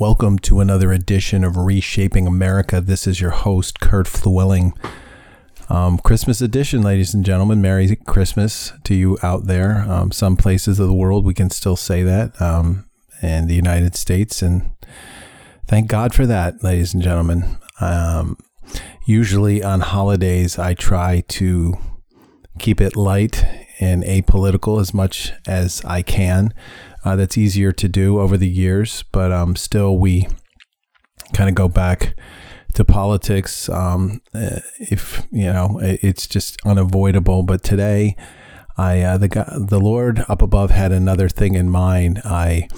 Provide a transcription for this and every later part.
Welcome to another edition of Reshaping America. This is your host, Kurt Fluelling. Um, Christmas edition, ladies and gentlemen. Merry Christmas to you out there. Um, some places of the world we can still say that, um, and the United States, and thank God for that, ladies and gentlemen. Um, usually on holidays, I try to keep it light and apolitical as much as I can. Uh, that's easier to do over the years, but um, still, we kind of go back to politics. Um, uh, if you know, it's just unavoidable. But today, I uh, the the Lord up above had another thing in mind. I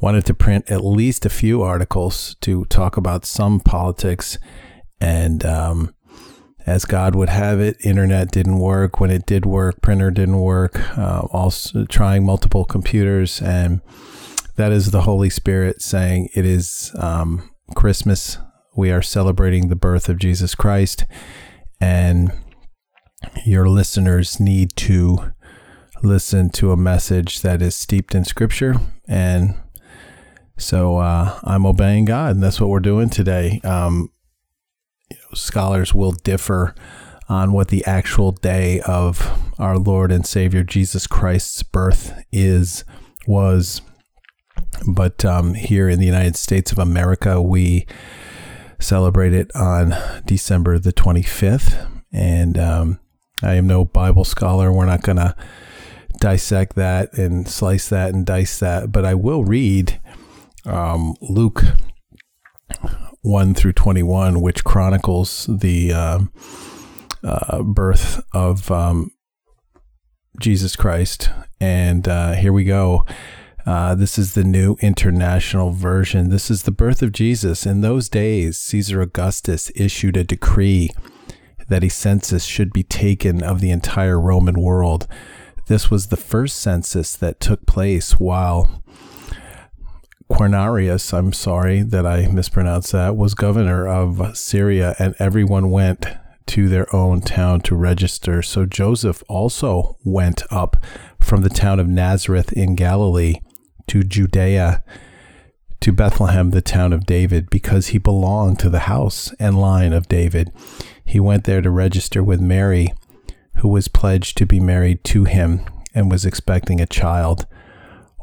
wanted to print at least a few articles to talk about some politics, and um, as God would have it, internet didn't work. When it did work, printer didn't work. Uh, also, trying multiple computers, and that is the Holy Spirit saying it is um, Christmas we are celebrating the birth of Jesus Christ, and your listeners need to listen to a message that is steeped in Scripture. And so uh, I'm obeying God, and that's what we're doing today. Um, scholars will differ on what the actual day of our Lord and Savior Jesus Christ's birth is, was. But um, here in the United States of America, we celebrate it on December the 25th. And um, I am no Bible scholar. We're not going to dissect that and slice that and dice that, but I will read um, Luke 1 through 21, which chronicles the uh, uh, birth of um, Jesus Christ. And uh, here we go. Uh, this is the new international version. This is the birth of Jesus. In those days, Caesar Augustus issued a decree that a census should be taken of the entire Roman world. This was the first census that took place while Quirinius, I'm sorry that I mispronounced that, was governor of Syria, and everyone went to their own town to register. So Joseph also went up from the town of Nazareth in Galilee to Judea, to Bethlehem, the town of David, because he belonged to the house and line of David. He went there to register with Mary, who was pledged to be married to him and was expecting a child.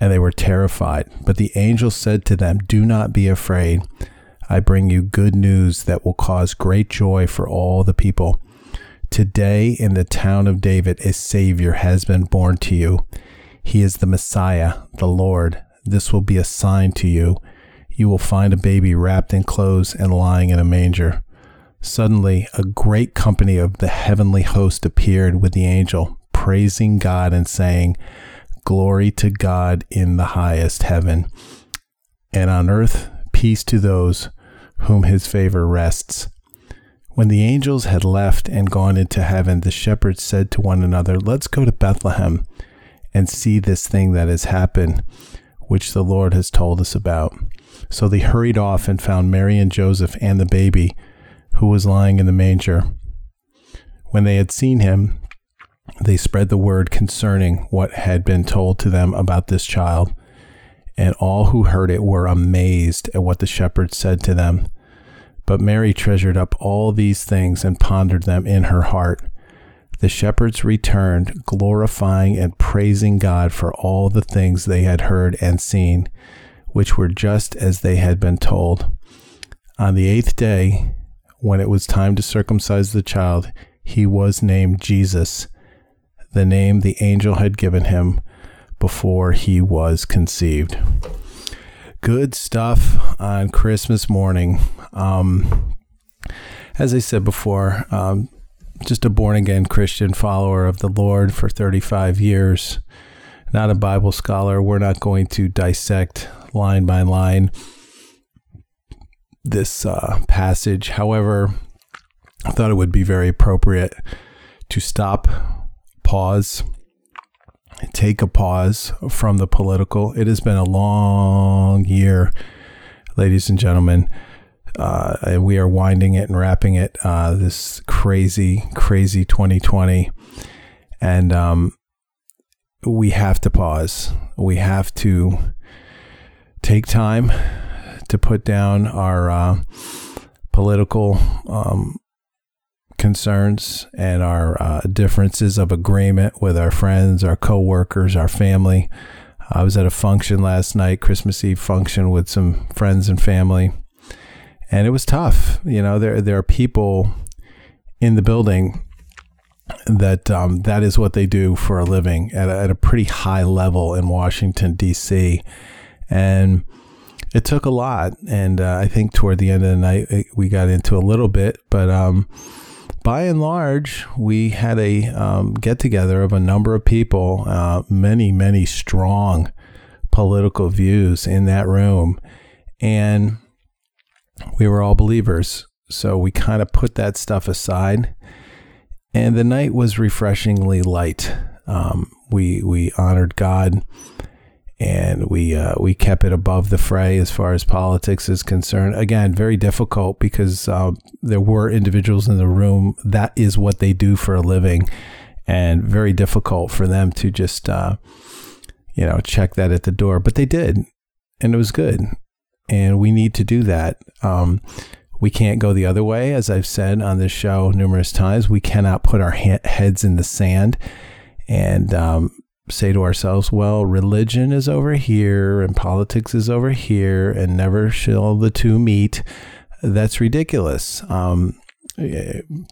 and they were terrified. But the angel said to them, Do not be afraid. I bring you good news that will cause great joy for all the people. Today, in the town of David, a Savior has been born to you. He is the Messiah, the Lord. This will be a sign to you you will find a baby wrapped in clothes and lying in a manger. Suddenly, a great company of the heavenly host appeared with the angel, praising God and saying, Glory to God in the highest heaven, and on earth peace to those whom his favor rests. When the angels had left and gone into heaven, the shepherds said to one another, Let's go to Bethlehem and see this thing that has happened, which the Lord has told us about. So they hurried off and found Mary and Joseph and the baby, who was lying in the manger. When they had seen him, they spread the word concerning what had been told to them about this child. And all who heard it were amazed at what the shepherds said to them. But Mary treasured up all these things and pondered them in her heart. The shepherds returned, glorifying and praising God for all the things they had heard and seen which were just as they had been told. On the eighth day, when it was time to circumcise the child, he was named Jesus, the name the angel had given him before he was conceived. Good stuff on Christmas morning. Um, as I said before, um, just a born again Christian follower of the Lord for 35 years, not a Bible scholar. We're not going to dissect line by line this uh, passage. However, I thought it would be very appropriate to stop, pause, take a pause from the political. It has been a long year, ladies and gentlemen. Uh, we are winding it and wrapping it uh, this crazy, crazy 2020. And um, we have to pause. We have to take time to put down our uh, political um, concerns and our uh, differences of agreement with our friends, our coworkers, our family. I was at a function last night, Christmas Eve function with some friends and family, and it was tough. You know, there there are people in the building that um, that is what they do for a living at a, at a pretty high level in Washington D.C. and it took a lot. And uh, I think toward the end of the night we got into a little bit, but um, by and large, we had a um, get together of a number of people, uh, many, many strong political views in that room. And we were all believers. So we kind of put that stuff aside. And the night was refreshingly light. Um, we, we honored God and we uh, we kept it above the fray as far as politics is concerned. Again, very difficult because uh, there were individuals in the room that is what they do for a living, and very difficult for them to just uh, you know check that at the door. But they did, and it was good, and we need to do that. Um, we can't go the other way, as I've said on this show numerous times. We cannot put our ha- heads in the sand and um, say to ourselves, well, religion is over here and politics is over here, and never shall the two meet. That's ridiculous. Um,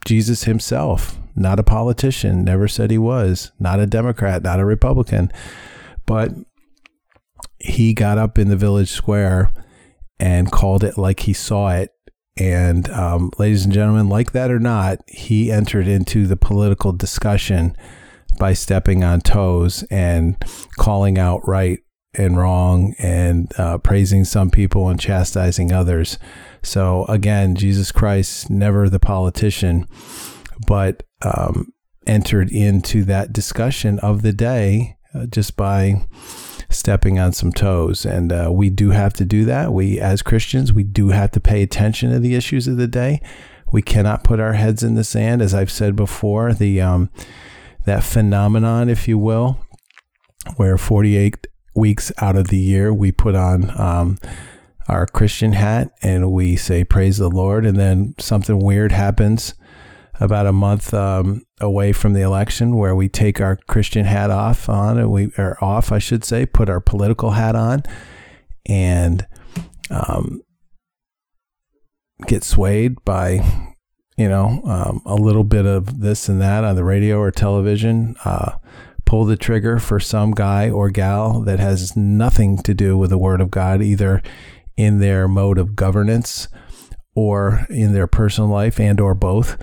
Jesus himself, not a politician, never said he was, not a Democrat, not a Republican, but he got up in the village square and called it like he saw it. And, um, ladies and gentlemen, like that or not, he entered into the political discussion by stepping on toes and calling out right and wrong and uh, praising some people and chastising others. So again, Jesus Christ, never the politician, but um, entered into that discussion of the day uh, just by stepping on some toes. And uh, we do have to do that. We, as Christians, we do have to pay attention to the issues of the day. We cannot put our heads in the sand, as I've said before. The um, that phenomenon, if you will, where 48 weeks out of the year we put on um, our Christian hat and we say, Praise the Lord. And then something weird happens about a month um, away from the election where we take our Christian hat off on and we are off, I should say, put our political hat on and um, get swayed by you know, um, a little bit of this and that on the radio or television, uh, pull the trigger for some guy or gal that has nothing to do with the Word of God, either in their mode of governance or in their personal life and or both.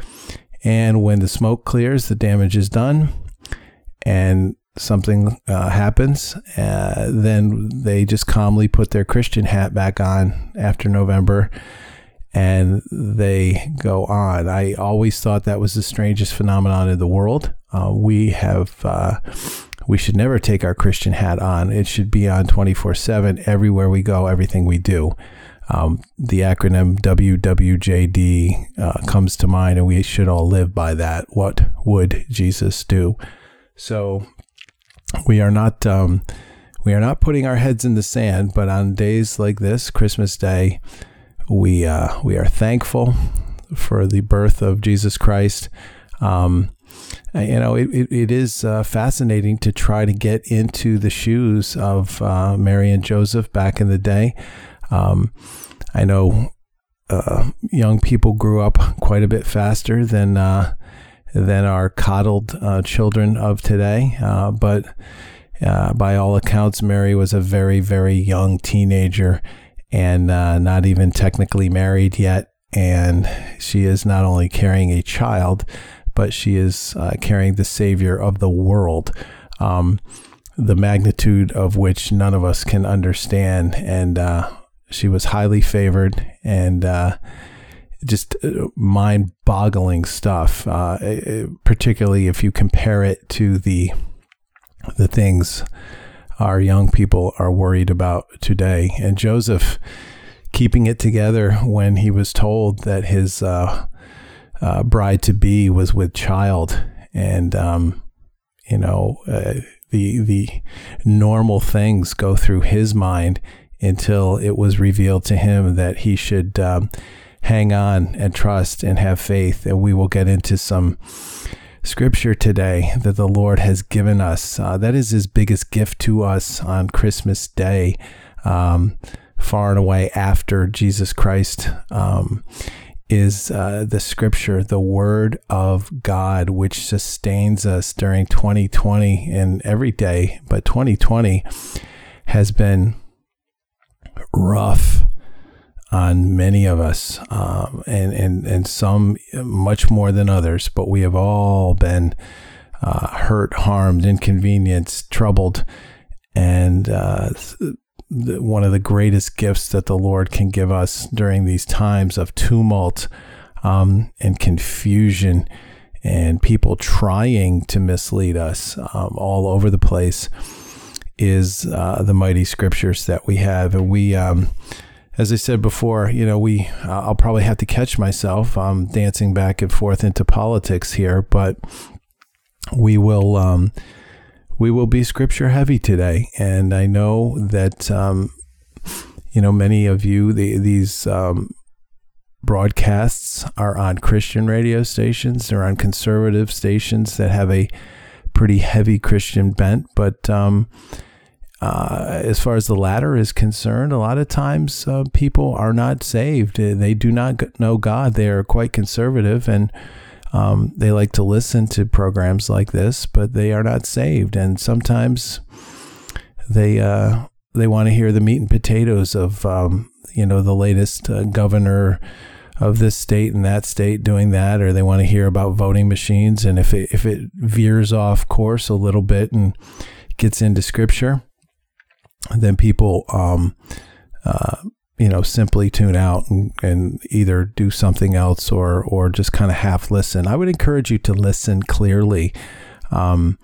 And when the smoke clears, the damage is done, and something uh, happens, uh, then they just calmly put their Christian hat back on after November and they go on. I always thought that was the strangest phenomenon in the world. Uh, we have, uh, we should never take our Christian hat on. It should be on 24 7 everywhere we go, everything we do. Um, the acronym WWJD uh, comes to mind, and we should all live by that. What would Jesus do? So we are not. Um, we are not putting our heads in the sand, but on days like this, Christmas Day, we uh, we are thankful for the birth of Jesus Christ. Um, you know, it, it, it is uh, fascinating to try to get into the shoes of uh, Mary and Joseph back in the day. Um, I know uh, young people grew up quite a bit faster than uh, than our coddled uh, children of today, uh, but by all accounts, Mary was a very, very young teenager and uh, not even technically married yet. And she is not only carrying a child, but she is uh, carrying the Savior of the world, um, the magnitude of which none of us can understand. And uh, she was highly favored, and uh, just uh, mind boggling stuff, uh, particularly if you compare it to the, the things our young people are worried about today. And Joseph keeping it together when he was told that his uh, uh, bride to be was with child, and um, you know uh, the the normal things go through his mind until it was revealed to him that he should um, hang on and trust and have faith. And we will get into some scripture today that the Lord has given us. Uh, that is his biggest gift to us on Christmas Day, um, far and away after Jesus Christ. Um, is uh, the scripture, the word of God, which sustains us during 2020 and every day. But 2020 has been rough on many of us, um, and, and, and some much more than others, but we have all been uh, hurt, harmed, inconvenienced, troubled. And uh, one of the greatest gifts that the Lord can give us during these times of tumult um, and confusion and people trying to mislead us um, all over the place is uh, the mighty scriptures that we have. And we, um, as I said before, you know, we, uh, I'll probably have to catch myself um, dancing back and forth into politics here, but we will, um, we will be scripture heavy today. And I know that, um, you know, many of you, the, these, um, broadcasts are on Christian radio stations. They're on conservative stations that have a pretty heavy Christian bent. But um, uh, as far as the latter is concerned, a lot of times uh, people are not saved. They do not know God. They are quite conservative and um, they like to listen to programs like this, but they are not saved. And sometimes they uh, they want to hear the meat and potatoes of um, you know the latest uh, governor of this state and that state doing that, or they want to hear about voting machines. And if it, if it veers off course a little bit and gets into scripture, then people, um, uh, you know, simply tune out and, and either do something else or, or just kind of half listen. I would encourage you to listen clearly. Um,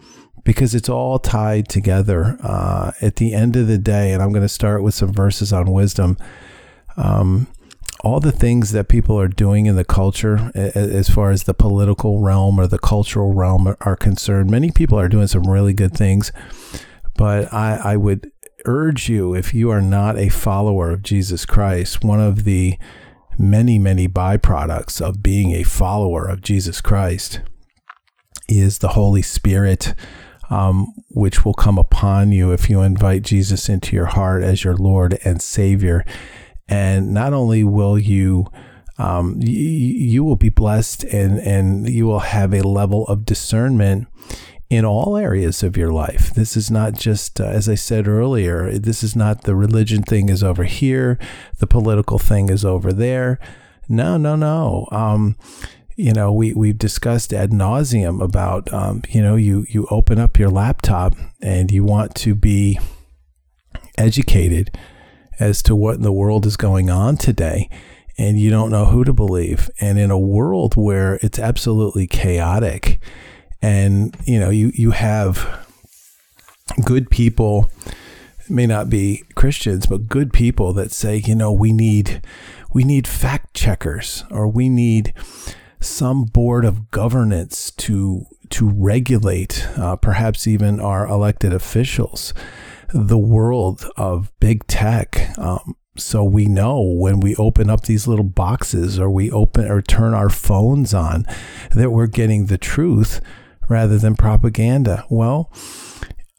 because it's all tied together. Uh, at the end of the day, and I'm going to start with some verses on wisdom. Um, all the things that people are doing in the culture, as far as the political realm or the cultural realm are concerned, many people are doing some really good things. But I, I would urge you, if you are not a follower of Jesus Christ, one of the many, many byproducts of being a follower of Jesus Christ is the Holy Spirit. Um, which will come upon you if you invite Jesus into your heart as your Lord and Savior. And not only will you, um, you will be blessed and, and you will have a level of discernment in all areas of your life. This is not just, uh, as I said earlier, this is not the religion thing is over here, the political thing is over there. No, no, no. Um, you know, we, we've discussed ad nauseum about, um, you know, you, you open up your laptop and you want to be educated as to what in the world is going on today and you don't know who to believe. And in a world where it's absolutely chaotic and you know you you have good people may not be Christians, but good people that say, you know, we need we need fact checkers or we need some board of governance to to regulate, uh, perhaps even our elected officials the world of big tech. Um, so we know when we open up these little boxes or we open or turn our phones on that we're getting the truth rather than propaganda. Well,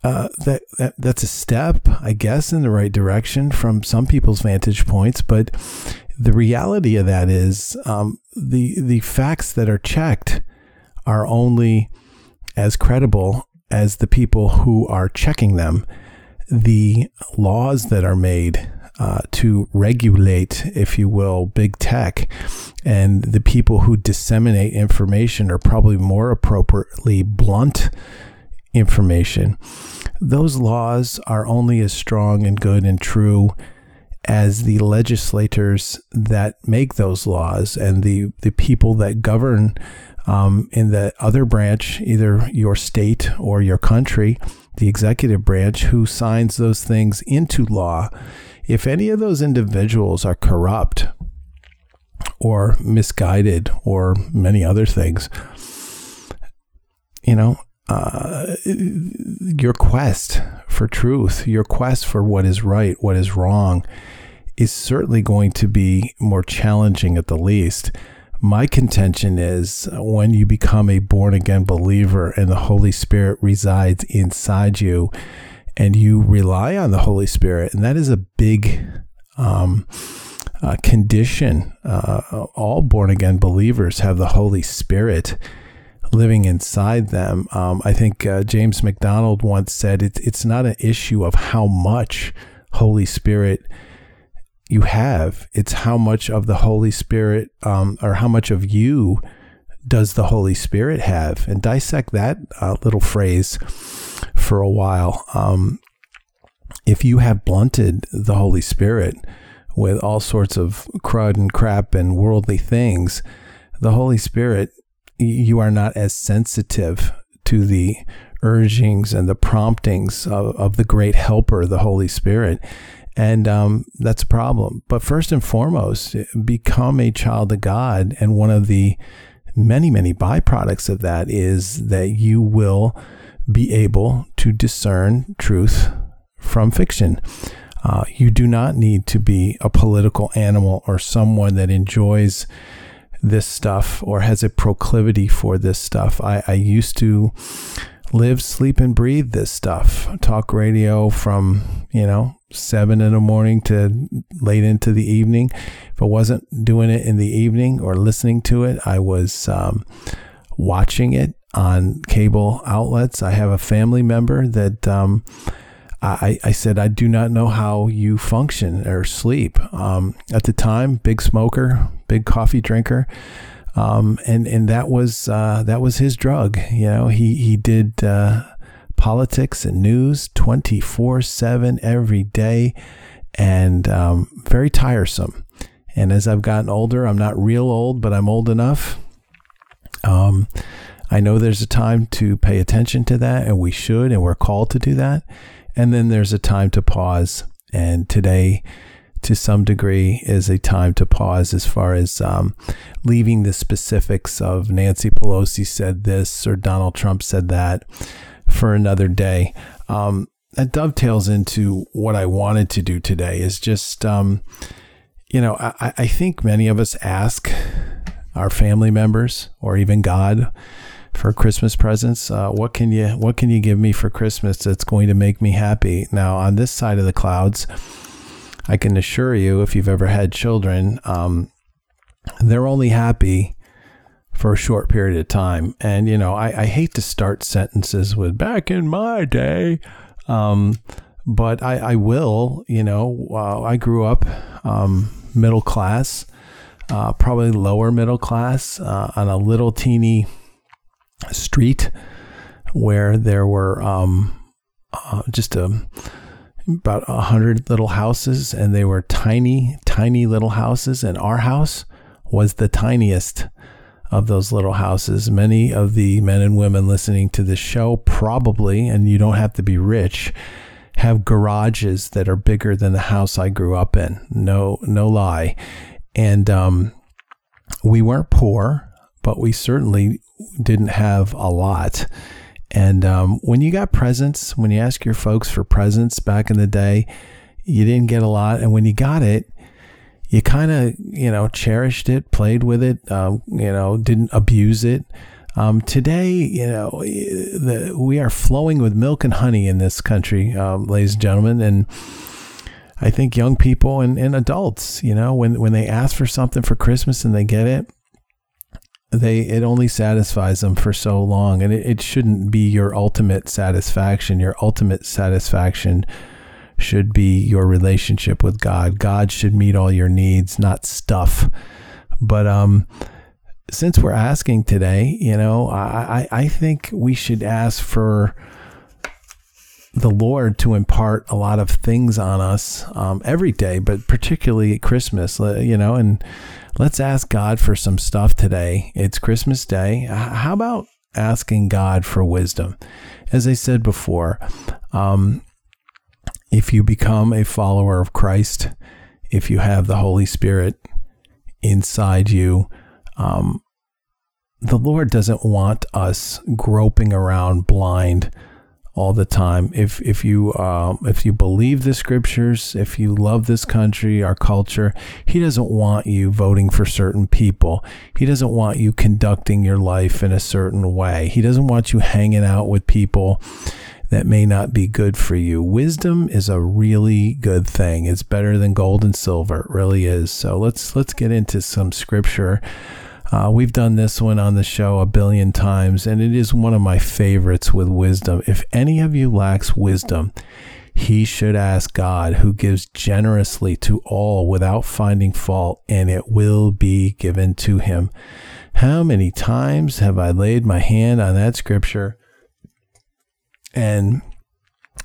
uh, that, that that's a step, I guess, in the right direction from some people's vantage points. But the reality of that is um, the the facts that are checked are only as credible as the people who are checking them the laws that are made uh, to regulate, if you will, big tech and the people who disseminate information are probably more appropriately blunt information. Those laws are only as strong and good and true as the legislators that make those laws and the, the people that govern um, in the other branch, either your state or your country, the executive branch, who signs those things into law. If any of those individuals are corrupt or misguided or many other things, you know, uh, your quest for truth, your quest for what is right, what is wrong, is certainly going to be more challenging at the least. My contention is when you become a born again believer and the Holy Spirit resides inside you and you rely on the Holy Spirit, and that is a big um, uh, condition. Uh, all born again believers have the Holy Spirit living inside them. Um, I think uh, James MacDonald once said it's it's not an issue of how much Holy Spirit you have; it's how much of the Holy Spirit um, or how much of you does the Holy Spirit have, and dissect that uh, little phrase for a while. Um, if you have blunted the Holy Spirit with all sorts of crud and crap and worldly things, the Holy Spirit you are not as sensitive to the urgings and the promptings of, of the great helper, the Holy Spirit. And um, that's a problem. But first and foremost, become a child of God. And one of the many, many byproducts of that is that you will be able to discern truth from fiction. Uh, you do not need to be a political animal or someone that enjoys this stuff or has a proclivity for this stuff. I, I used to live, sleep, and breathe this stuff. Talk radio from, you know, seven in the morning to late into the evening. If I wasn't doing it in the evening or listening to it, I was um, watching it on cable outlets. I have a family member that um, I, I said, I do not know how you function or sleep. Um, at the time, big smoker, big coffee drinker. Um, and, and that was, uh, that was his drug. You know, he, he did, uh, politics and news 24 seven every day and, um, very tiresome. And as I've gotten older, I'm not real old, but I'm old enough. Um, I know there's a time to pay attention to that, and we should, and we're called to do that. And then there's a time to pause. And today, to some degree, is a time to pause as far as um, leaving the specifics of Nancy Pelosi said this or Donald Trump said that for another day. Um, that dovetails into what I wanted to do today is just, um, you know, I, I think many of us ask our family members or even God for Christmas presents. Uh, what can you What can you give me for Christmas that's going to make me happy? Now, on this side of the clouds, I can assure you, if you've ever had children, um, they're only happy for a short period of time. And you know, I, I hate to start sentences with "back in my day." Um, but I, I, will, you know, uh, I grew up um, middle class, uh, probably lower middle class, uh, on a little teeny street where there were um, uh, just a, about a hundred little houses, and they were tiny, tiny little houses. And our house was the tiniest of those little houses. Many of the men and women listening to this show probably, and you don't have to be rich, have garages that are bigger than the house I grew up in. No, no lie. And um, we weren't poor, but we certainly didn't have a lot. And um, when you got presents, when you ask your folks for presents back in the day, you didn't get a lot. And when you got it, you kind of, you know, cherished it, played with it, um, you know, didn't abuse it. Um, today, you know, the, we are flowing with milk and honey in this country, um, ladies and gentlemen. And I think young people and, and adults, you know, when, when they ask for something for Christmas and they get it, they it only satisfies them for so long and it, it shouldn't be your ultimate satisfaction. Your ultimate satisfaction should be your relationship with god. God should meet all your needs not stuff. But um since we're asking today you know i i think we should ask for the Lord to impart a lot of things on us um, every day, but particularly at Christmas, you know, and let's ask God for some stuff today. It's Christmas Day. How about asking God for wisdom? As I said before, um, if you become a follower of Christ, if you have the Holy Spirit inside you, um, the Lord doesn't want us groping around blind all the time. If if you um, if you believe the scriptures, if you love this country, our culture, He doesn't want you voting for certain people. He doesn't want you conducting your life in a certain way. He doesn't want you hanging out with people that may not be good for you. Wisdom is a really good thing. It's better than gold and silver. It really is. So let's let's get into some scripture. Uh, we've done this one on the show a billion times, and it is one of my favorites with wisdom. If any of you lacks wisdom, he should ask God, who gives generously to all without finding fault, and it will be given to him. How many times have I laid my hand on that scripture and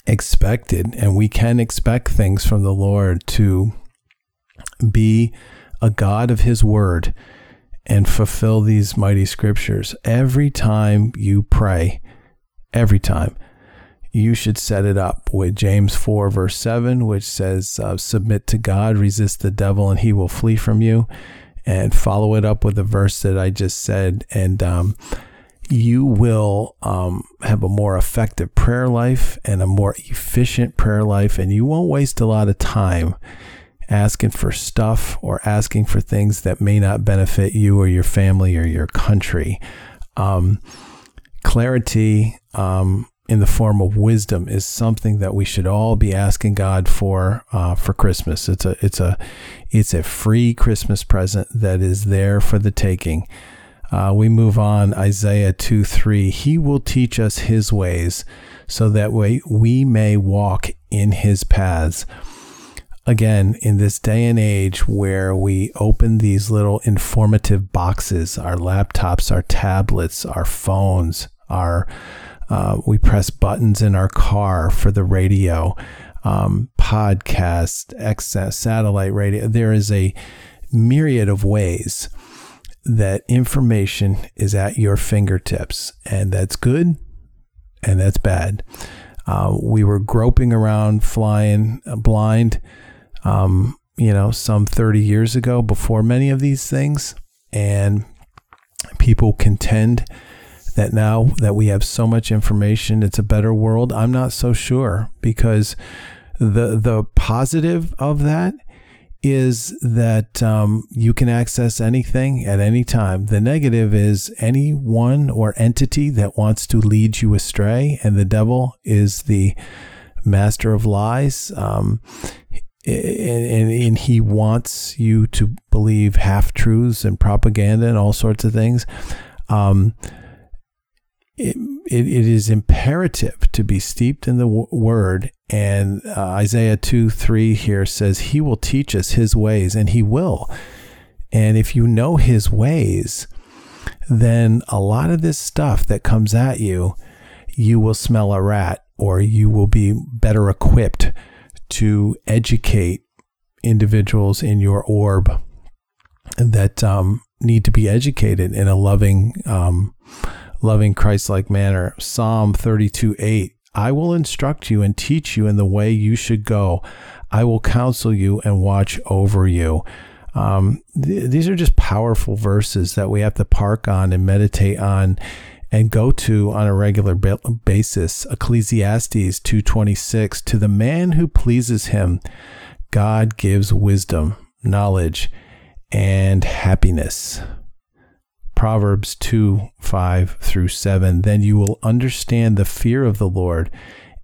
expected, and we can expect things from the Lord to be a God of his word and fulfill these mighty scriptures. Every time you pray, every time, you should set it up with James 4, verse 7, which says, uh, Submit to God, resist the devil, and he will flee from you. And follow it up with the verse that I just said. And um, you will um, have a more effective prayer life and a more efficient prayer life, and you won't waste a lot of time asking for stuff or asking for things that may not benefit you or your family or your country. Um, clarity um, in the form of wisdom is something that we should all be asking God for uh, for Christmas. It's a it's a it's a free Christmas present that is there for the taking. Uh, we move on Isaiah 2 3. He will teach us his ways so that we, we may walk in his paths again, in this day and age where we open these little informative boxes, our laptops, our tablets, our phones, our uh, we press buttons in our car for the radio, um, podcast, excess, satellite radio. There is a myriad of ways that information is at your fingertips, and that's good and that's bad. Uh, we were groping around, flying uh, blind um, you know, some 30 years ago before many of these things. And people contend that now that we have so much information, it's a better world. I'm not so sure because the the positive of that is that um, you can access anything at any time. The negative is anyone or entity that wants to lead you astray, and the devil is the master of lies. Um, and, and, and he wants you to believe half truths and propaganda and all sorts of things. Um, it, it, it is imperative to be steeped in the w- word. And uh, Isaiah 2 3 here says, He will teach us His ways, and He will. And if you know His ways, then a lot of this stuff that comes at you, you will smell a rat or you will be better equipped to educate individuals in your orb that um, need to be educated in a loving, um, loving Christ-like manner. Psalm 32, 8. I will instruct you and teach you in the way you should go. I will counsel you and watch over you. Um, th- these are just powerful verses that we have to park on and meditate on and go to on a regular basis ecclesiastes 226 to the man who pleases him god gives wisdom knowledge and happiness. Proverbs 2 5 through 7 then you will understand the fear of the lord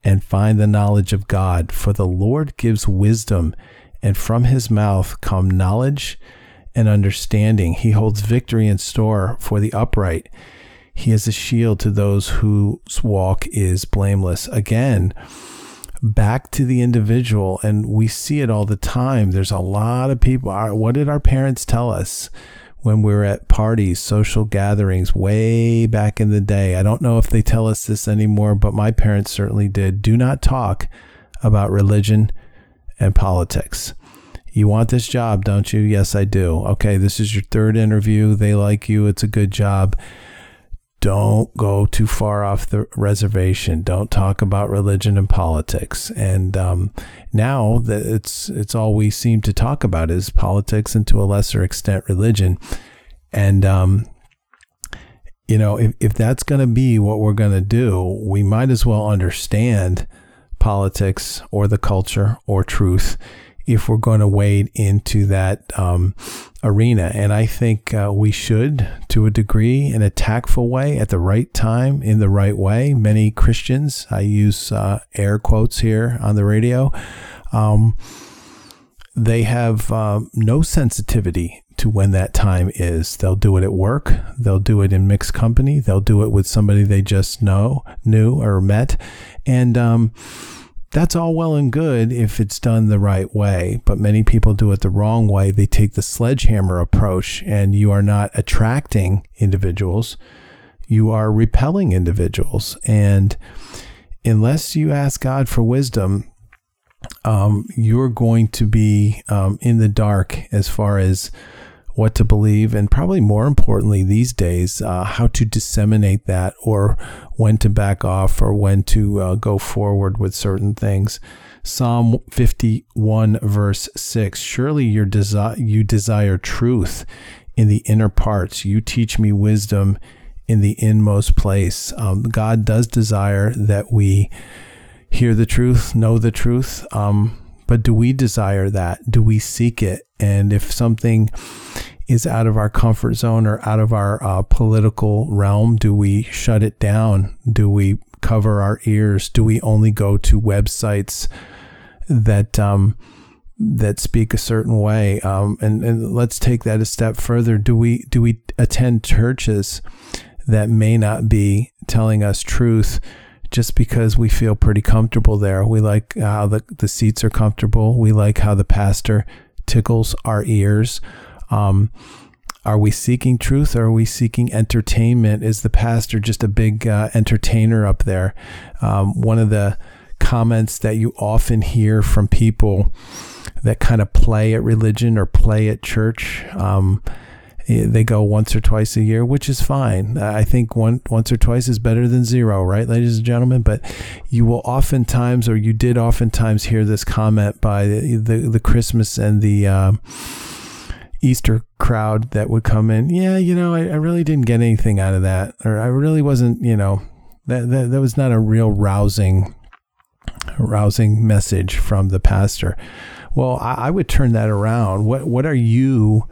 and find the knowledge of god. For the lord gives wisdom and from his mouth come knowledge and understanding. He holds victory in store for the upright he is a shield to those whose walk is blameless. Again, back to the individual, and we see it all the time. There's a lot of people. What did our parents tell us? when we were at parties, social gatherings way back in the day. I don't know if they tell us this anymore, but my parents certainly did. Do not talk about religion and politics. You want this job, don't you? Yes, I do. Okay, this is your third interview. They like you. It's a good job. Don't go too far off the reservation. Don't talk about religion and politics. And um, now that it's it's all we seem to talk about is politics, and to a lesser extent, religion. And um, you know, if if that's going to be what we're going to do, we might as well understand politics or the culture or truth if we're going to wade into that um, arena. And I think uh, we should, to a degree, in a tactful way, at the right time, in the right way. Many Christians, I use uh, air quotes here on the radio, um, they have uh, no sensitivity to when that time is. They'll do it at work. They'll do it in mixed company. They'll do it with somebody they just know, knew, or met. And, um, that's all well and good if it's done the right way, but many people do it the wrong way. They take the sledgehammer approach, and you are not attracting individuals, you are repelling individuals. And unless you ask God for wisdom, um, you're going to be um, in the dark as far as what to believe, and probably more importantly these days, uh, how to disseminate that or when to back off or when to uh, go forward with certain things. Psalm 51, verse 6 Surely your desi- you desire truth in the inner parts, you teach me wisdom in the inmost place. Um, God does desire that we hear the truth, know the truth. Um, but do we desire that? Do we seek it? And if something is out of our comfort zone or out of our uh, political realm, do we shut it down? Do we cover our ears? Do we only go to websites that um, that speak a certain way? Um, and, and let's take that a step further. Do we do we attend churches that may not be telling us truth? Just because we feel pretty comfortable there. We like how the, the seats are comfortable. We like how the pastor tickles our ears. Um, are we seeking truth or are we seeking entertainment? Is the pastor just a big uh, entertainer up there? Um, one of the comments that you often hear from people that kind of play at religion or play at church. Um, they go once or twice a year, which is fine. I think one once or twice is better than zero, right, ladies and gentlemen? But you will oftentimes, or you did oftentimes, hear this comment by the the, the Christmas and the uh, Easter crowd that would come in. Yeah, you know, I, I really didn't get anything out of that, or I really wasn't, you know, that that, that was not a real rousing rousing message from the pastor. Well, I, I would turn that around. What what are you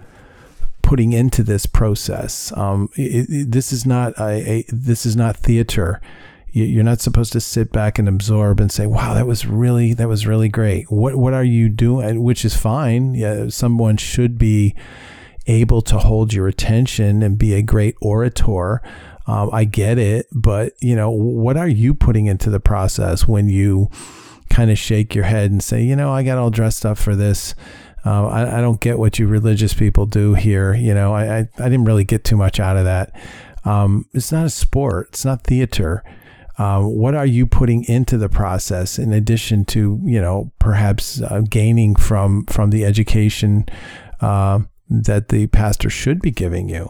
putting into this process. Um, it, it, this is not a, a, this is not theater. You're not supposed to sit back and absorb and say, "Wow, that was really that was really great." What what are you doing? Which is fine. Yeah, someone should be able to hold your attention and be a great orator. Um, I get it, but you know, what are you putting into the process when you kind of shake your head and say, "You know, I got all dressed up for this." Um, I, I, don't get what you religious people do here. You know, I, I, I didn't really get too much out of that. Um, it's not a sport. It's not theater. Uh, what are you putting into the process in addition to you know perhaps uh, gaining from from the education uh, that the pastor should be giving you?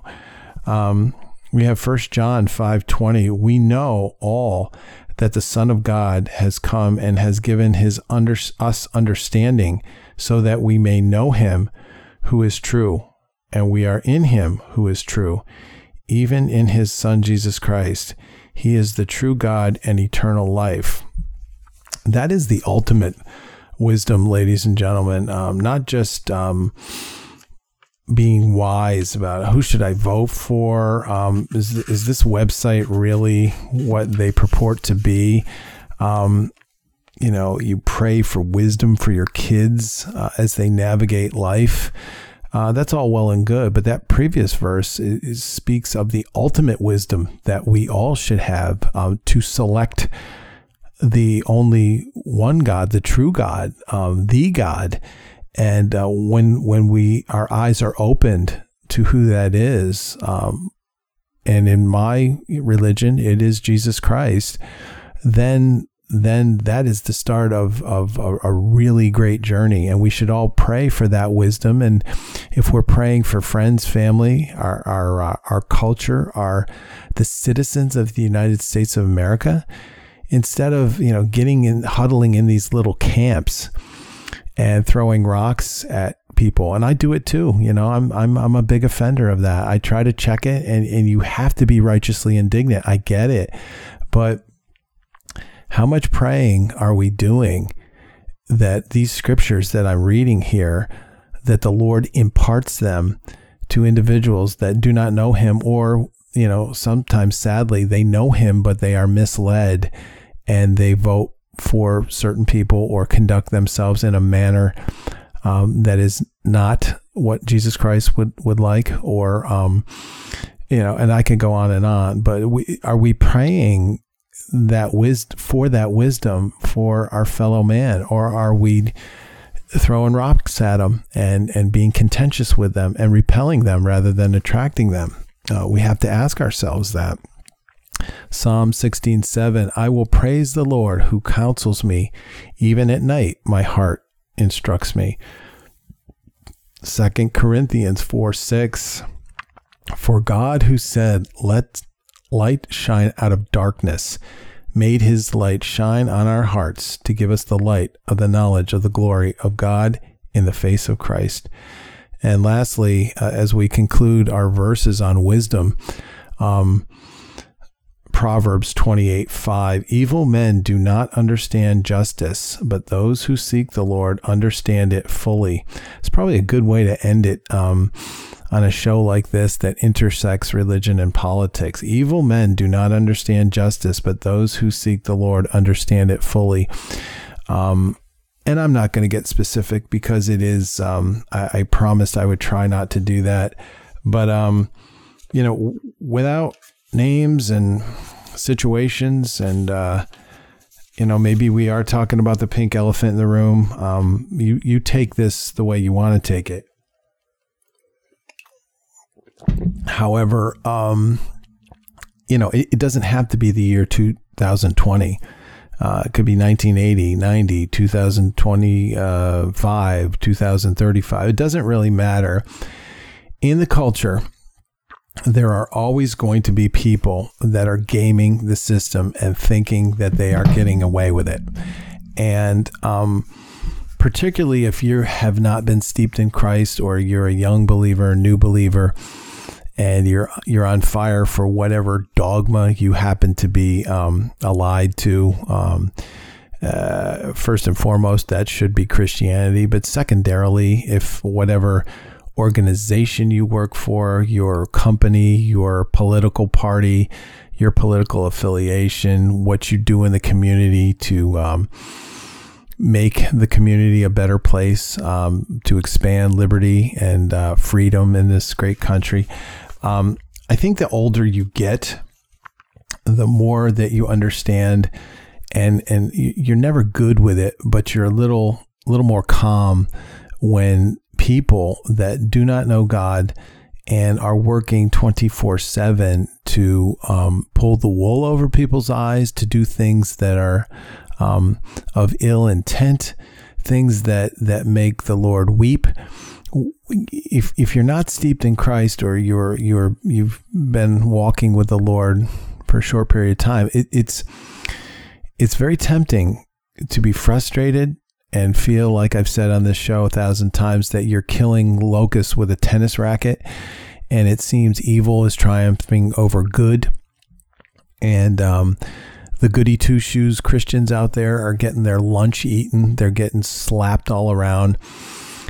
Um, we have First John five twenty. We know all that the Son of God has come and has given his under, us understanding so that we may know him who is true, and we are in him who is true, even in his Son Jesus Christ. He is the true God and eternal life. That is the ultimate wisdom, ladies and gentlemen. Um, not just um, being wise about who should I vote for. Um, is is this website really what they purport to be? You know, you pray for wisdom for your kids uh, as they navigate life. Uh, that's all well and good, but that previous verse is, is, speaks of the ultimate wisdom that we all should have um, to select the only one God, the true God, um, the God. And uh, when when we our eyes are opened to who that is. Um, and in my religion, it is Jesus Christ. Then then that is the start of, of a, a, really great journey. And we should all pray for that wisdom. And if we're praying for friends, family, our, our, uh, our culture, our, the citizens of the United States of America, instead of, you know, getting in, huddling in these little camps and throwing rocks at people. And I do it too. You know, I'm, I'm, I'm a big offender of that. I try to check it and, and you have to be righteously indignant. I get it. But how much praying are we doing that these scriptures that I'm reading here, that the Lord imparts them to individuals that do not know him or, you know, sometimes sadly they know him, but they are misled and they vote for certain people or conduct themselves in a manner um, that is not what Jesus Christ would, would like or, um, you know, and I can go on and on, but we, are we praying that wisdom for that wisdom for our fellow man, or are we throwing rocks at them and and being contentious with them and repelling them rather than attracting them? Uh, we have to ask ourselves that. Psalm 16:7 I will praise the Lord who counsels me even at night my heart instructs me 2 Corinthians 4 6 For God who said let light shine out of darkness, made his light shine on our hearts to give us the light of the knowledge of the glory of God in the face of Christ. And lastly, uh, as we conclude our verses on wisdom, um, Proverbs 28 5 Evil men do not understand justice, but those who seek the Lord understand it fully. It's probably a good way to end it. Um, on a show like this that intersects religion and politics. Evil men do not understand justice, but those who seek the Lord understand it fully. Um, and I'm not going to get specific because it is, um, I, I, promised I would try not to do that. But, um, you know, without names and situations and, uh, you know, maybe we are talking about the pink elephant in the room. Um, you you take this the way you want to take it. However, um, you know, it, it, doesn't have to be the year 2020. Uh, it could be 1980, 90, 2025, 2035. It doesn't really matter. In the culture, there are always going to be people that are gaming the system and thinking that they are getting away with it. And um, particularly if you have not been steeped in Christ or you're a young believer, new believer, and you're you're on fire for whatever dogma you happen to be um, allied to. Um, uh, first and foremost, that should be Christianity, but secondarily, if whatever organization you work for, your company, your political party, your political affiliation, what you do in the community to um, make the community a better place, um, to expand liberty and uh, freedom in this great country. Um, I think the older you get, the more that you understand, and and you're never good with it, but you're a little little more calm when people that do not know God and are working 24 7 to um, pull the wool over people's eyes, to do things that are um, of ill intent, things that, that make the Lord weep if if you're not steeped in Christ or you're you're you've been walking with the Lord for a short period of time, it, it's it's very tempting to be frustrated and feel like I've said on this show a thousand times that you're killing locusts with a tennis racket, and it seems evil is triumphing over good, and um, the goody two shoes Christians out there are getting their lunch eaten, they're getting slapped all around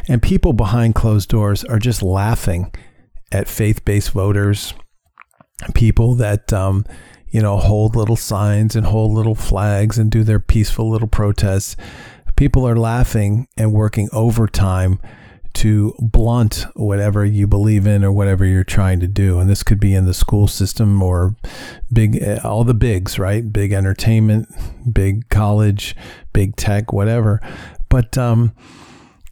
and people behind closed doors are just laughing at faith based voters, people that, um, you know, hold little signs and hold little flags and do their peaceful little protests. People are laughing and working overtime to blunt whatever you believe in or whatever you're trying to do. And this could be in the school system or big, all the bigs, right? Big entertainment, big college, big tech, whatever. But, um,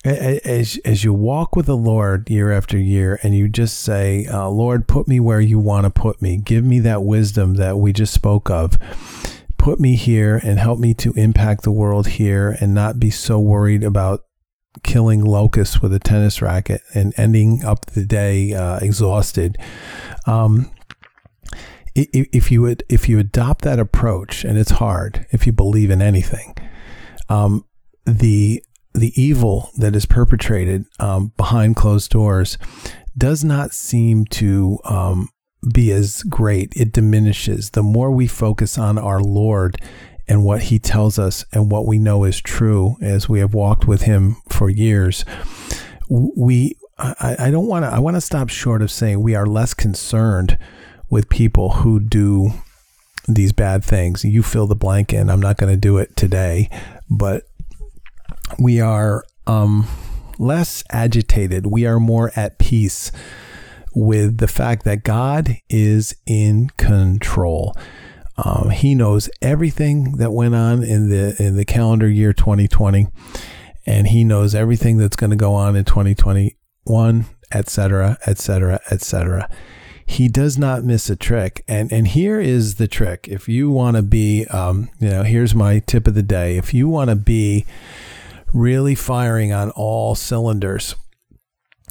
as as you walk with the Lord year after year, and you just say, uh, "Lord, put me where you want to put me. Give me that wisdom that we just spoke of. Put me here and help me to impact the world here, and not be so worried about killing locusts with a tennis racket and ending up the day uh, exhausted." Um, if you would, if you adopt that approach, and it's hard if you believe in anything, um, the the evil that is perpetrated um, behind closed doors does not seem to um, be as great. It diminishes. The more we focus on our Lord and what He tells us and what we know is true, as we have walked with Him for years, we. I, I don't want to. I want to stop short of saying we are less concerned with people who do these bad things. You fill the blank in. I'm not going to do it today, but we are um, less agitated. We are more at peace with the fact that God is in control. Um, he knows everything that went on in the in the calendar year 2020, and He knows everything that's going to go on in 2021, etc., etc., etc. He does not miss a trick, and and here is the trick. If you want to be, um, you know, here's my tip of the day. If you want to be really firing on all cylinders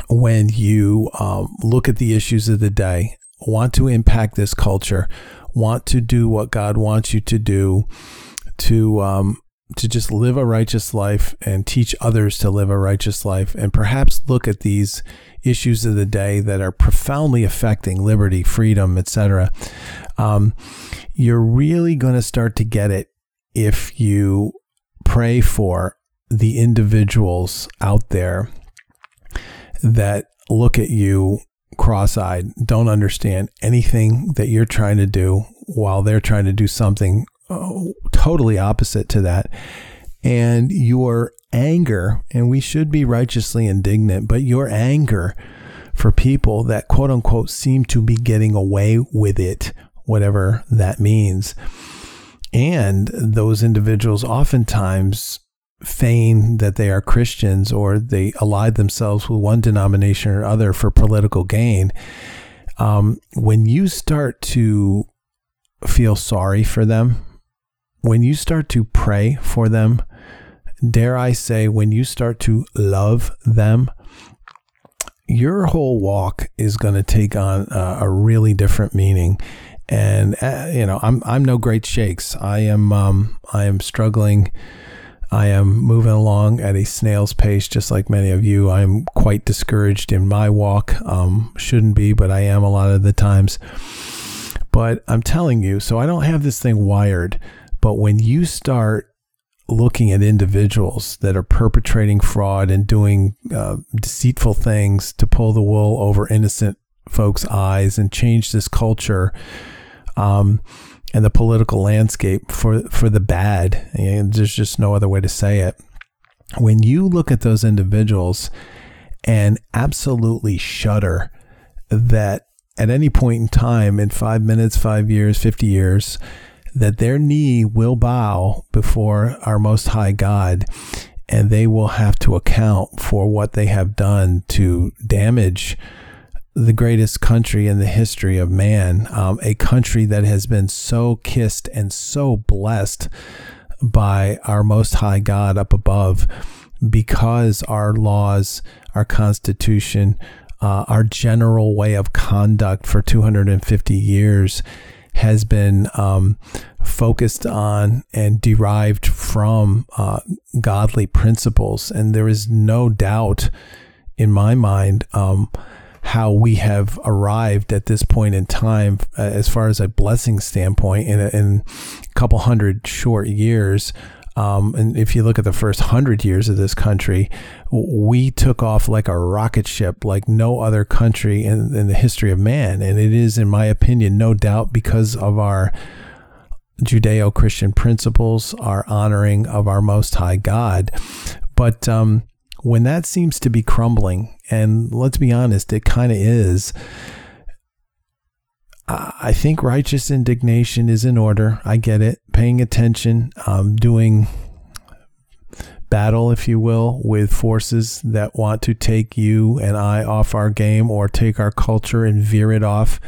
when you um, look at the issues of the day, want to impact this culture, want to do what God wants you to do, to um, to just live a righteous life and teach others to live a righteous life, and perhaps look at these issues of the day that are profoundly affecting liberty, freedom, etc. Um, you're really going to start to get it if you pray for the individuals out there that look at you cross eyed, don't understand anything that you're trying to do while they're trying to do something oh, totally opposite to that. And your anger, and we should be righteously indignant, but your anger for people that quote unquote seem to be getting away with it, whatever that means. And those individuals oftentimes feign that they are Christians or they ally themselves with one denomination or other for political gain. Um, when you start to feel sorry for them, when you start to pray for them, dare I say, when you start to love them, your whole walk is going to take on a, a, really different meaning. And uh, you know, I'm I'm no great shakes. I am um, I am struggling I am moving along at a snail's pace, just like many of you. I'm quite discouraged in my walk. Um, shouldn't be, but I am a lot of the times. But I'm telling you, so I don't have this thing wired. But when you start looking at individuals that are perpetrating fraud and doing uh, deceitful things to pull the wool over innocent folks' eyes and change this culture, um, and the political landscape for for the bad. And there's just no other way to say it. When you look at those individuals and absolutely shudder that at any point in time, in five minutes, five years, 50 years, that their knee will bow before our Most High God and they will have to account for what they have done to damage the greatest country in the history of man, um, a country that has been so kissed and so blessed by our Most High God up above because our laws, our Constitution, uh, our general way of conduct for 250 years has been um, focused on and derived from uh, godly principles. And there is no doubt in my mind. Um, how we have arrived at this point in time, uh, as far as a blessing standpoint, in a, in a couple hundred short years. Um, and if you look at the first hundred years of this country, we took off like a rocket ship, like no other country in, in the history of man. And it is, in my opinion, no doubt because of our Judeo Christian principles, our honoring of our Most High God. But um, when that seems to be crumbling, and let's be honest, it kind of is. I think righteous indignation is in order. I get it. Paying attention, um, doing battle, if you will, with forces that want to take you and I off our game or take our culture and veer it off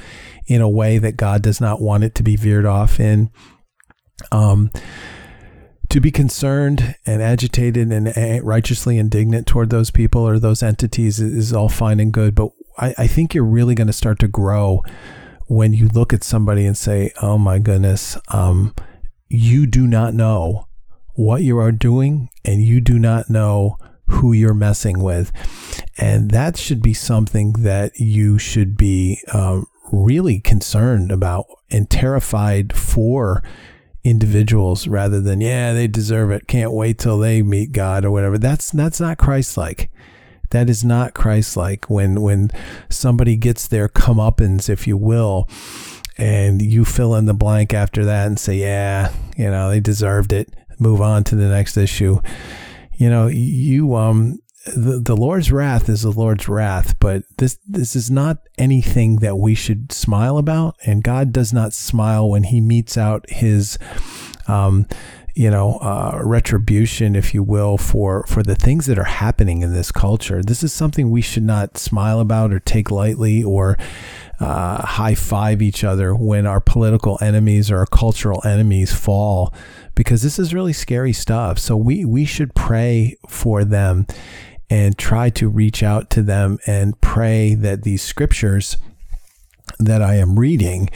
in a way that God does not want it to be veered off in. Um, to be concerned and agitated and righteously indignant toward those people or those entities is all fine and good. But I, I think you're really going to start to grow when you look at somebody and say, oh my goodness, um, you do not know what you are doing and you do not know who you're messing with. And that should be something that you should be uh, really concerned about and terrified for individuals rather than yeah they deserve it. Can't wait till they meet god or whatever. That's that's not christ-like. That is not christ-like when when somebody gets their comeuppance if you will and you fill in the blank after that and say yeah you know they deserved it. Move on to the next issue. You know you um the, the Lord's wrath is the Lord's wrath, but this this is not anything that we should smile about. And God does not smile when He metes out His, um, you know, uh, retribution, if you will, for for the things that are happening in this culture. This is something we should not smile about or take lightly or uh, high five each other when our political enemies or our cultural enemies fall because this is really scary stuff. So we we should pray for them and try to reach out to them and pray that these scriptures that I am reading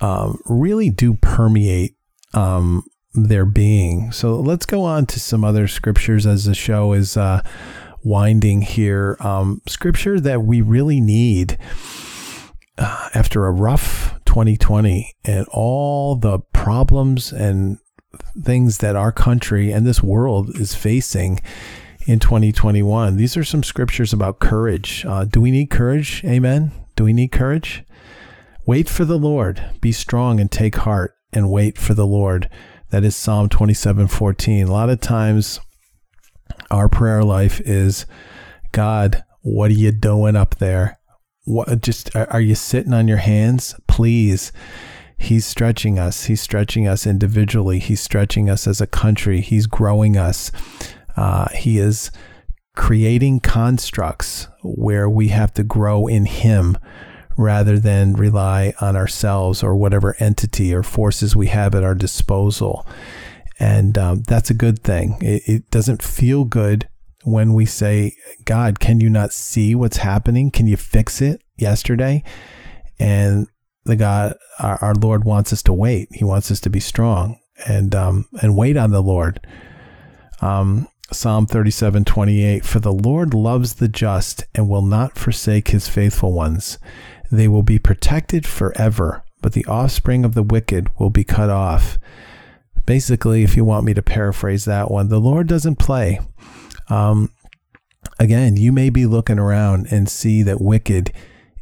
um, really do permeate um, their being. So let's go on to some other scriptures as the show is uh, winding here. Um, scripture that we really need uh, after a rough 2020 and all the problems and things that our country and this world is facing in 2021. These are some scriptures about courage. Uh, do we need courage? Amen. Do we need courage? Wait for the Lord. Be strong and take heart and wait for the Lord. That is Psalm 27 14. A lot of times, our prayer life is God, what are you doing up there? What, just are you sitting on your hands? Please. He's stretching us. He's stretching us individually. He's stretching us as a country. He's growing us. Uh, he is creating constructs where we have to grow in Him rather than rely on ourselves or whatever entity or forces we have at our disposal. And um, that's a good thing. It, it doesn't feel good when we say, God, can you not see what's happening? Can you fix it yesterday? And the God, our, our Lord wants us to wait. He wants us to be strong and um, and wait on the Lord. Um, Psalm 37 28 For the Lord loves the just and will not forsake his faithful ones. They will be protected forever, but the offspring of the wicked will be cut off. Basically, if you want me to paraphrase that one, the Lord doesn't play. Um, again, you may be looking around and see that wicked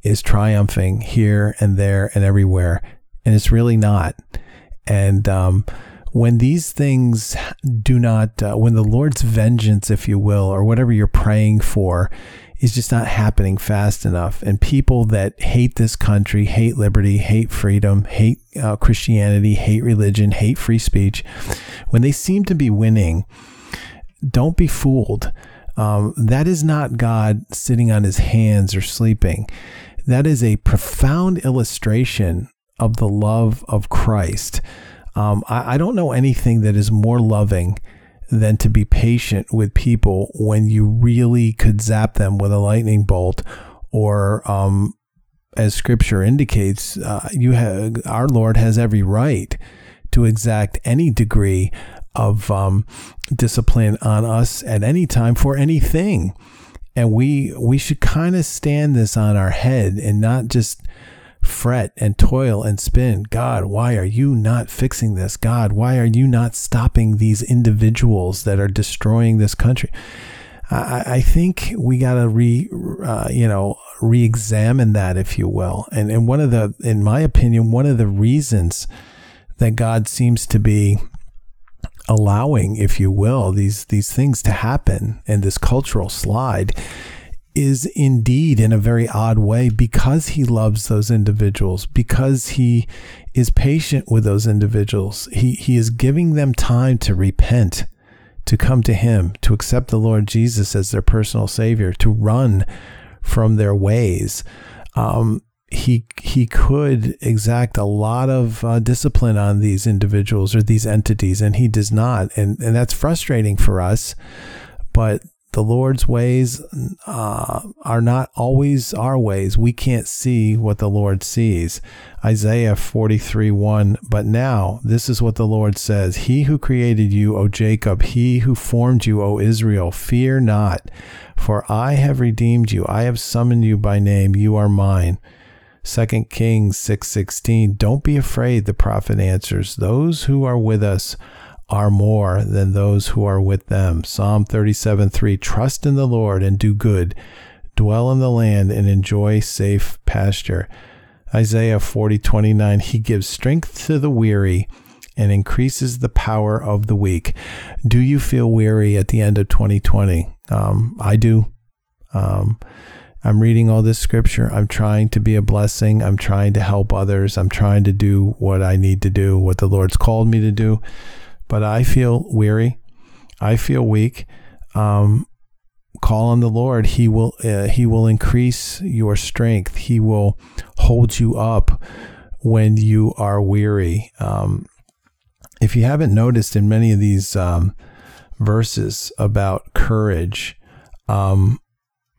is triumphing here and there and everywhere, and it's really not. And um, when these things do not, uh, when the Lord's vengeance, if you will, or whatever you're praying for, is just not happening fast enough, and people that hate this country, hate liberty, hate freedom, hate uh, Christianity, hate religion, hate free speech, when they seem to be winning, don't be fooled. Um, that is not God sitting on his hands or sleeping. That is a profound illustration of the love of Christ um, I, I don't know anything that is more loving than to be patient with people when you really could zap them with a lightning bolt or um, as scripture indicates uh, you have our lord has every right to exact any degree of um, discipline on us at any time for anything. And we we should kind of stand this on our head and not just fret and toil and spin. God, why are you not fixing this? God, why are you not stopping these individuals that are destroying this country? I, I think we got to re, uh, you know, re-examine that, if you will. And and one of the, in my opinion, one of the reasons that God seems to be allowing, if you will, these these things to happen and this cultural slide is indeed in a very odd way because he loves those individuals, because he is patient with those individuals. He, he is giving them time to repent, to come to Him, to accept the Lord Jesus as their personal Savior, to run from their ways. Um, he he could exact a lot of uh, discipline on these individuals or these entities, and he does not, and and that's frustrating for us. But the Lord's ways uh, are not always our ways. We can't see what the Lord sees. Isaiah 43 1. But now, this is what the Lord says He who created you, O Jacob, he who formed you, O Israel, fear not, for I have redeemed you. I have summoned you by name. You are mine. 2 Kings 6:16 Don't be afraid the prophet answers those who are with us are more than those who are with them. Psalm 37 3 Trust in the Lord and do good, dwell in the land and enjoy safe pasture. Isaiah 40 29 He gives strength to the weary and increases the power of the weak. Do you feel weary at the end of 2020? Um, I do. Um, I'm reading all this scripture. I'm trying to be a blessing. I'm trying to help others. I'm trying to do what I need to do, what the Lord's called me to do but I feel weary. I feel weak. Um, call on the Lord. He will uh, He will increase your strength. He will hold you up when you are weary. Um, if you haven't noticed in many of these um, verses about courage, um,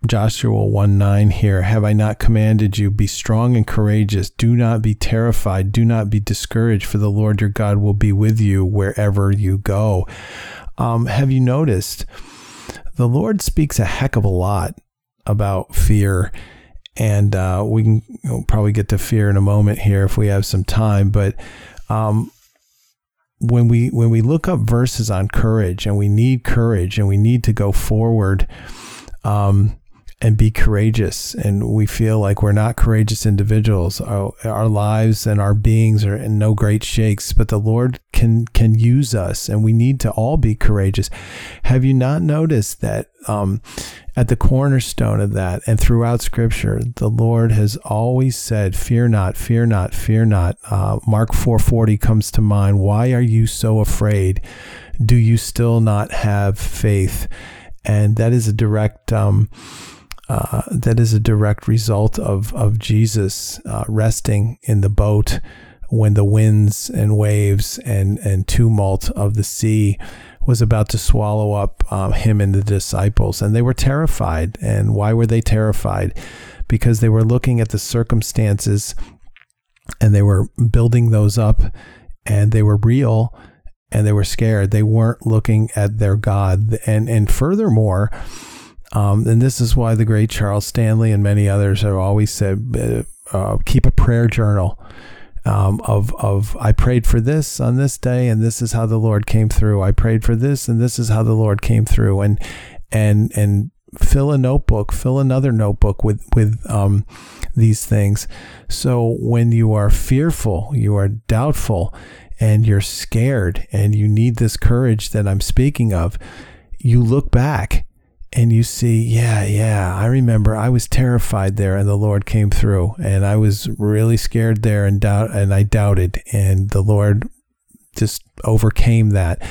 Joshua 1 9 here. Have I not commanded you? Be strong and courageous. Do not be terrified. Do not be discouraged, for the Lord your God will be with you wherever you go. Um, have you noticed? The Lord speaks a heck of a lot about fear. And uh, we can we'll probably get to fear in a moment here if we have some time. But um, when we when we look up verses on courage, and we need courage, and we need to go forward, um, and be courageous. And we feel like we're not courageous individuals. Our, our, lives and our beings are in no great shakes, but the Lord can can use us, and we need to all be courageous. Have you not noticed that um, at the cornerstone of that, and throughout Scripture, the Lord has always said, "Fear not, fear not, fear not." Uh, Mark four forty comes to mind. Why are you so afraid? Do you still not have faith? And that is a direct. Um, uh, that is a direct result of of Jesus uh, resting in the boat when the winds and waves and and tumult of the sea was about to swallow up uh, him and the disciples, and they were terrified. And why were they terrified? Because they were looking at the circumstances, and they were building those up, and they were real, and they were scared. They weren't looking at their God, and and furthermore um, and this is why the great Charles Stanley and many others have always said, uh, uh, keep a prayer journal um, of of I prayed for this on this day, and this is how the Lord came through. I prayed for this, and this is how the Lord came through. And and and fill a notebook, fill another notebook with with um, these things. So when you are fearful, you are doubtful, and you're scared, and you need this courage that I'm speaking of, you look back and you see, yeah, yeah, I remember I was terrified there and the Lord came through and I was really scared there and doubt and I doubted and the Lord just overcame that.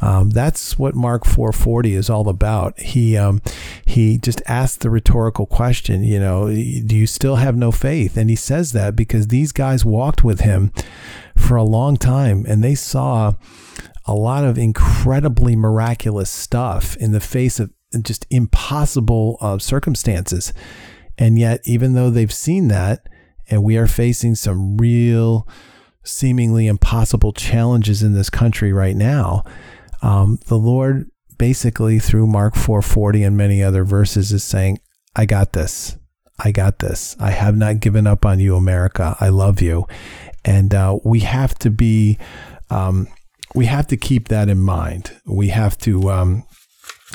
Um, that's what Mark 440 is all about. He um, he just asked the rhetorical question, you know, do you still have no faith? And he says that because these guys walked with him for a long time and they saw a lot of incredibly miraculous stuff in the face of just impossible uh, circumstances. And yet, even though they've seen that, and we are facing some real, seemingly impossible challenges in this country right now, um, the Lord basically through Mark 4:40 and many other verses is saying, "I got this. I got this. I have not given up on you, America. I love you." And uh, we have to be, um, we have to keep that in mind. We have to um,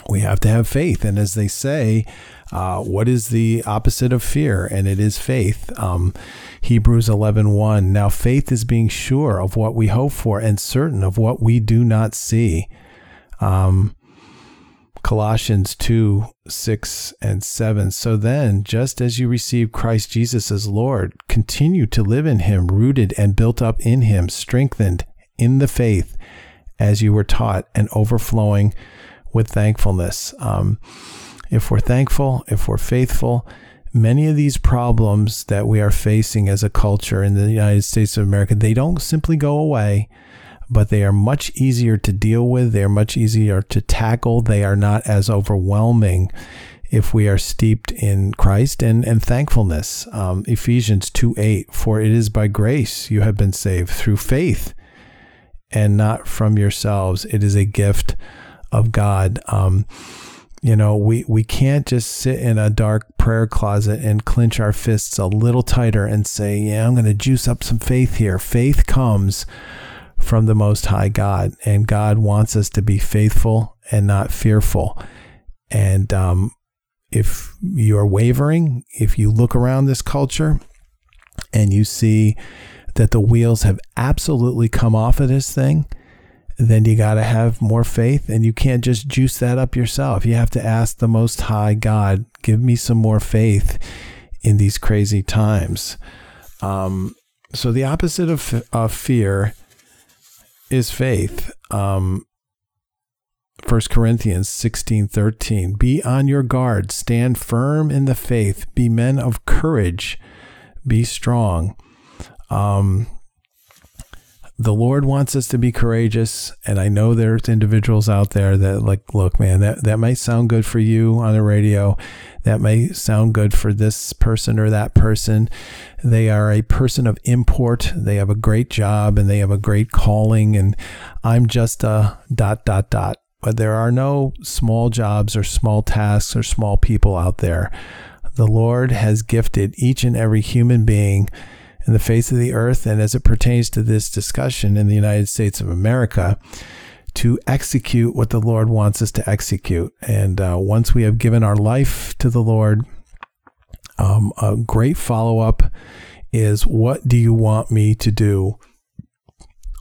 we have to have faith. And as they say, uh, what is the opposite of fear? And it is faith. Um, Hebrews 11 1. Now, faith is being sure of what we hope for and certain of what we do not see. Um, Colossians 2 6 and 7. So then, just as you receive Christ Jesus as Lord, continue to live in him, rooted and built up in him, strengthened in the faith as you were taught and overflowing with thankfulness. Um, if we're thankful, if we're faithful, many of these problems that we are facing as a culture in the United States of America, they don't simply go away, but they are much easier to deal with. They are much easier to tackle. They are not as overwhelming if we are steeped in Christ and, and thankfulness. Um, Ephesians 2 8, for it is by grace you have been saved through faith and not from yourselves. It is a gift of God. Um, you know, we, we can't just sit in a dark prayer closet and clench our fists a little tighter and say, Yeah, I'm going to juice up some faith here. Faith comes from the Most High God, and God wants us to be faithful and not fearful. And um, if you are wavering, if you look around this culture and you see that the wheels have absolutely come off of this thing, then you got to have more faith and you can't just juice that up yourself. You have to ask the Most High God, give me some more faith in these crazy times. Um, so the opposite of, of fear is faith. Um, 1 Corinthians 16 13. Be on your guard, stand firm in the faith, be men of courage, be strong. Um, the Lord wants us to be courageous. And I know there's individuals out there that like, look, man, that, that might sound good for you on the radio. That may sound good for this person or that person. They are a person of import. They have a great job and they have a great calling. And I'm just a dot, dot, dot. But there are no small jobs or small tasks or small people out there. The Lord has gifted each and every human being in the face of the earth and as it pertains to this discussion in the United States of America to execute what the Lord wants us to execute. And uh, once we have given our life to the Lord, um, a great follow up is what do you want me to do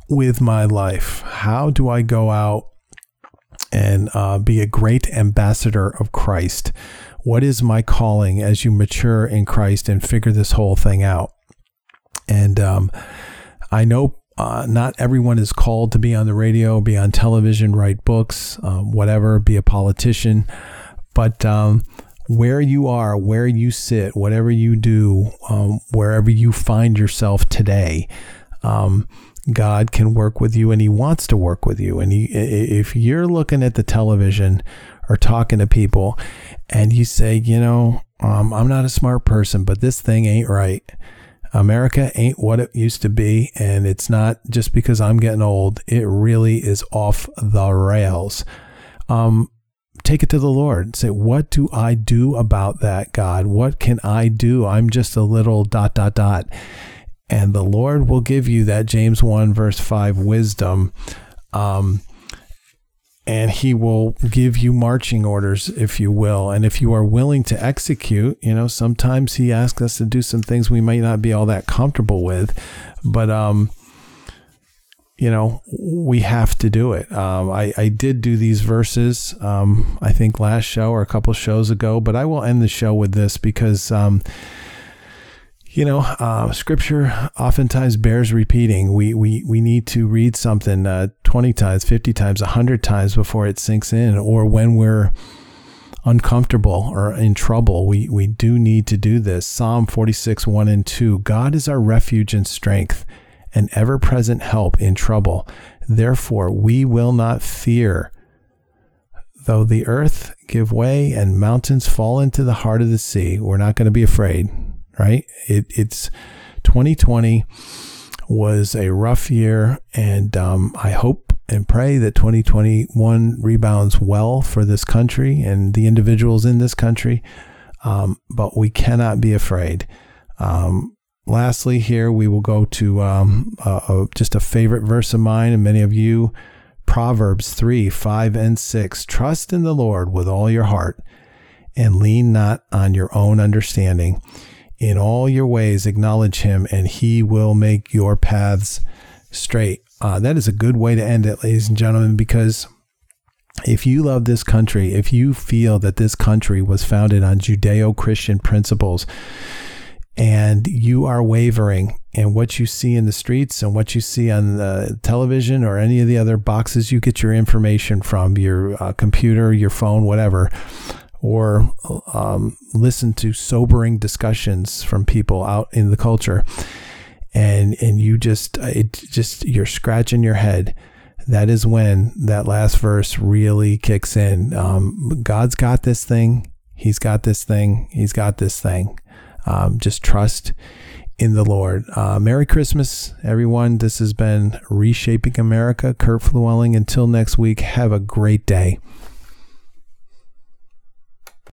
with my life? How do I go out and uh, be a great ambassador of Christ? What is my calling as you mature in Christ and figure this whole thing out? And um, I know uh, not everyone is called to be on the radio, be on television, write books, um, whatever, be a politician. But um, where you are, where you sit, whatever you do, um, wherever you find yourself today, um, God can work with you and He wants to work with you. And he, if you're looking at the television or talking to people and you say, you know, um, I'm not a smart person, but this thing ain't right America ain't what it used to be, and it's not just because I'm getting old. It really is off the rails. Um, take it to the Lord. Say, what do I do about that, God? What can I do? I'm just a little dot, dot, dot. And the Lord will give you that James 1, verse 5 wisdom. Um, and he will give you marching orders, if you will. And if you are willing to execute, you know, sometimes he asks us to do some things we might not be all that comfortable with, but, um, you know, we have to do it. Um, I, I did do these verses, um, I think last show or a couple shows ago, but I will end the show with this because, um, you know, uh, scripture oftentimes bears repeating. We, we, we need to read something uh, 20 times, 50 times, 100 times before it sinks in, or when we're uncomfortable or in trouble, we, we do need to do this. Psalm 46, 1 and 2 God is our refuge and strength, an ever present help in trouble. Therefore, we will not fear. Though the earth give way and mountains fall into the heart of the sea, we're not going to be afraid right? It, it's 2020 was a rough year, and um, I hope and pray that 2021 rebounds well for this country and the individuals in this country. Um, but we cannot be afraid. Um, lastly, here we will go to um, just a favorite verse of mine and many of you Proverbs 3 5 and 6. Trust in the Lord with all your heart and lean not on your own understanding. In all your ways, acknowledge him, and he will make your paths straight. Uh, that is a good way to end it, ladies and gentlemen, because if you love this country, if you feel that this country was founded on Judeo Christian principles, and you are wavering and what you see in the streets and what you see on the television or any of the other boxes you get your information from, your uh, computer, your phone, whatever, or um, listen to sobering discussions from people out in the culture, and and you just it just you're scratching your head. That is when that last verse really kicks in. Um, God's got this thing. He's got this thing. He's got this thing. Um, just trust in the Lord. Uh, Merry Christmas, everyone. This has been Reshaping America. Kurt Llewellyn. Until next week, have a great day.